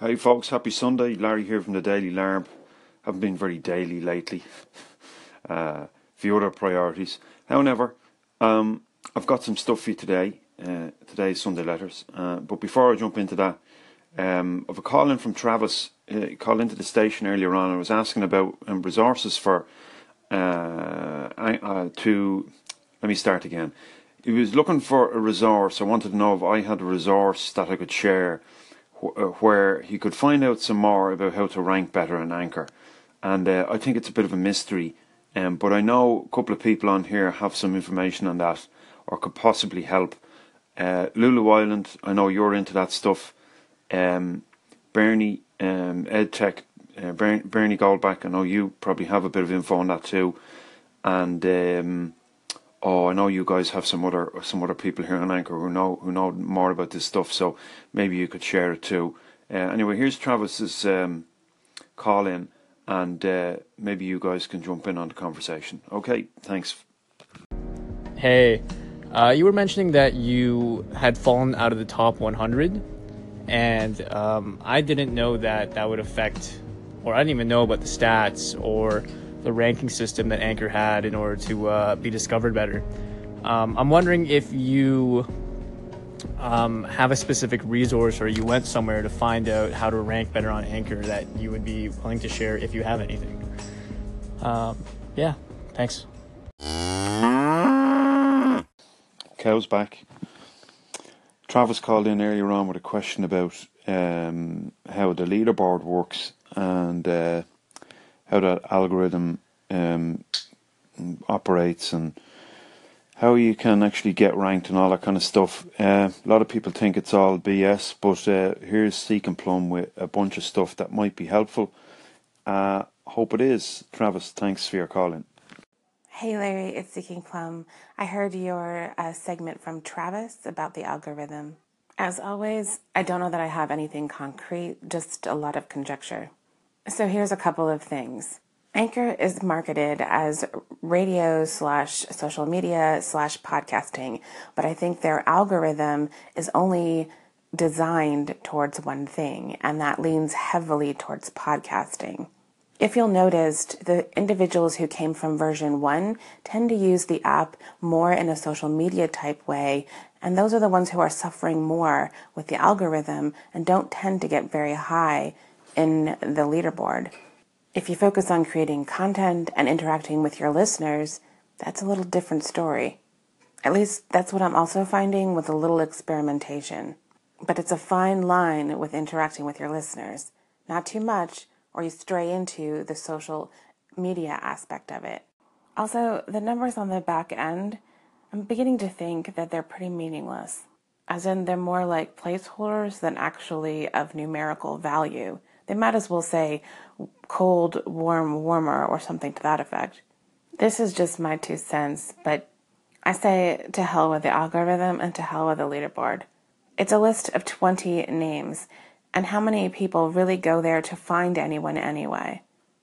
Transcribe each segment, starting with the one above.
Hey folks, happy Sunday. Larry here from the Daily Larb. Haven't been very daily lately. Uh, few other priorities. However, um, I've got some stuff for you today. Uh, today's Sunday letters. Uh, but before I jump into that, um, I've a call in from Travis. Uh, he called into the station earlier on. I was asking about um, resources for uh, uh, to. Let me start again. He was looking for a resource. I wanted to know if I had a resource that I could share uh, where he could find out some more about how to rank better in Anchor. And uh, I think it's a bit of a mystery, um, but I know a couple of people on here have some information on that or could possibly help. Uh, Lulu Island, I know you're into that stuff. Um, Bernie, um, EdTech, uh, Bernie Goldbach, I know you probably have a bit of info on that too. And um, oh, I know you guys have some other some other people here on Anchor who know who know more about this stuff, so maybe you could share it too. Uh, anyway, here's Travis's um, call in, and uh, maybe you guys can jump in on the conversation. Okay, thanks. Hey, uh, you were mentioning that you had fallen out of the top 100, and um, I didn't know that that would affect, or I didn't even know about the stats or the ranking system that Anchor had in order to uh, be discovered better. Um, I'm wondering if you um, have a specific resource or you went somewhere to find out how to rank better on Anchor that you would be willing to share if you have anything. Um, yeah, thanks. Cow's back. Travis called in earlier on with a question about um, how the leaderboard works and uh, how that algorithm um, operates and how you can actually get ranked and all that kind of stuff. Uh, a lot of people think it's all BS, but uh, here's SeekingPlumb with a bunch of stuff that might be helpful. Uh, hope it is. Travis, thanks for your calling. Hey Larry, it's SeekingPlumb. I heard your uh, segment from Travis about the algorithm. As always, I don't know that I have anything concrete, just a lot of conjecture. So here's a couple of things. Anchor is marketed as radio slash social media slash podcasting, but I think their algorithm is only designed towards one thing, and that leans heavily towards podcasting. If you'll notice, the individuals who came from version one tend to use the app more in a social media type way, and those are the ones who are suffering more with the algorithm and don't tend to get very high in the leaderboard. If you focus on creating content and interacting with your listeners, that's a little different story. At least that's what I'm also finding with a little experimentation. But it's a fine line with interacting with your listeners. Not too much, or you stray into the social media aspect of it. Also, the numbers on the back end, I'm beginning to think that they're pretty meaningless. As in, they're more like placeholders than actually of numerical value. They might as well say cold, warm, warmer, or something to that effect. This is just my two cents, but I say to hell with the algorithm and to hell with the leaderboard. It's a list of 20 names, and how many people really go there to find anyone anyway?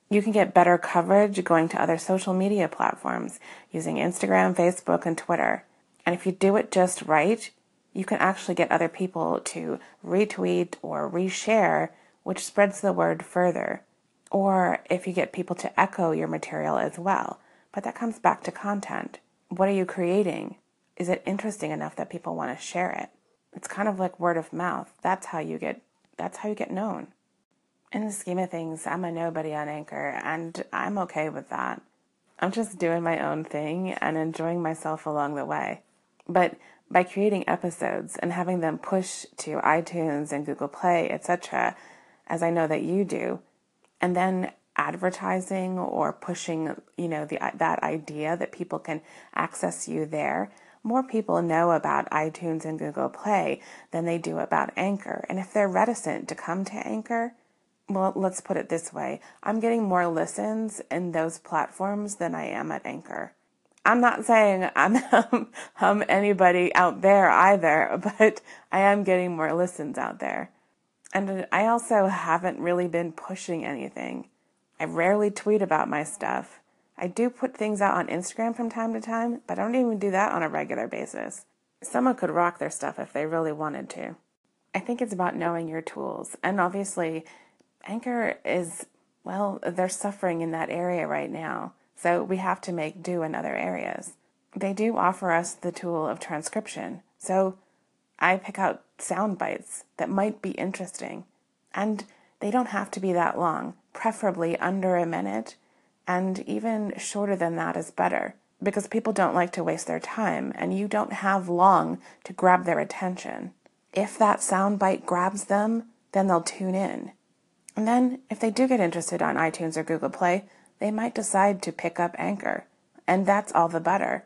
You can get better coverage going to other social media platforms using Instagram, Facebook, and Twitter. And if you do it just right, you can actually get other people to retweet or reshare which spreads the word further. Or if you get people to echo your material as well. But that comes back to content. What are you creating? Is it interesting enough that people want to share it? It's kind of like word of mouth. That's how you get that's how you get known. In the scheme of things, I'm a nobody on Anchor and I'm okay with that. I'm just doing my own thing and enjoying myself along the way. But by creating episodes and having them push to iTunes and Google Play, etc., as I know that you do, and then advertising or pushing, you know, the, that idea that people can access you there, more people know about iTunes and Google Play than they do about Anchor. And if they're reticent to come to Anchor, well, let's put it this way I'm getting more listens in those platforms than I am at Anchor. I'm not saying I'm, I'm anybody out there either, but I am getting more listens out there. And I also haven't really been pushing anything. I rarely tweet about my stuff. I do put things out on Instagram from time to time, but I don't even do that on a regular basis. Someone could rock their stuff if they really wanted to. I think it's about knowing your tools. And obviously, Anchor is, well, they're suffering in that area right now. So we have to make do in other areas. They do offer us the tool of transcription. So I pick out sound bites that might be interesting. And they don't have to be that long, preferably under a minute. And even shorter than that is better because people don't like to waste their time and you don't have long to grab their attention. If that sound bite grabs them, then they'll tune in. And then, if they do get interested on iTunes or Google Play, they might decide to pick up Anchor. And that's all the better.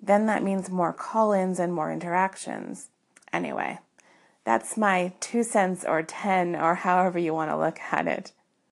Then that means more call ins and more interactions. Anyway, that's my two cents or ten or however you want to look at it.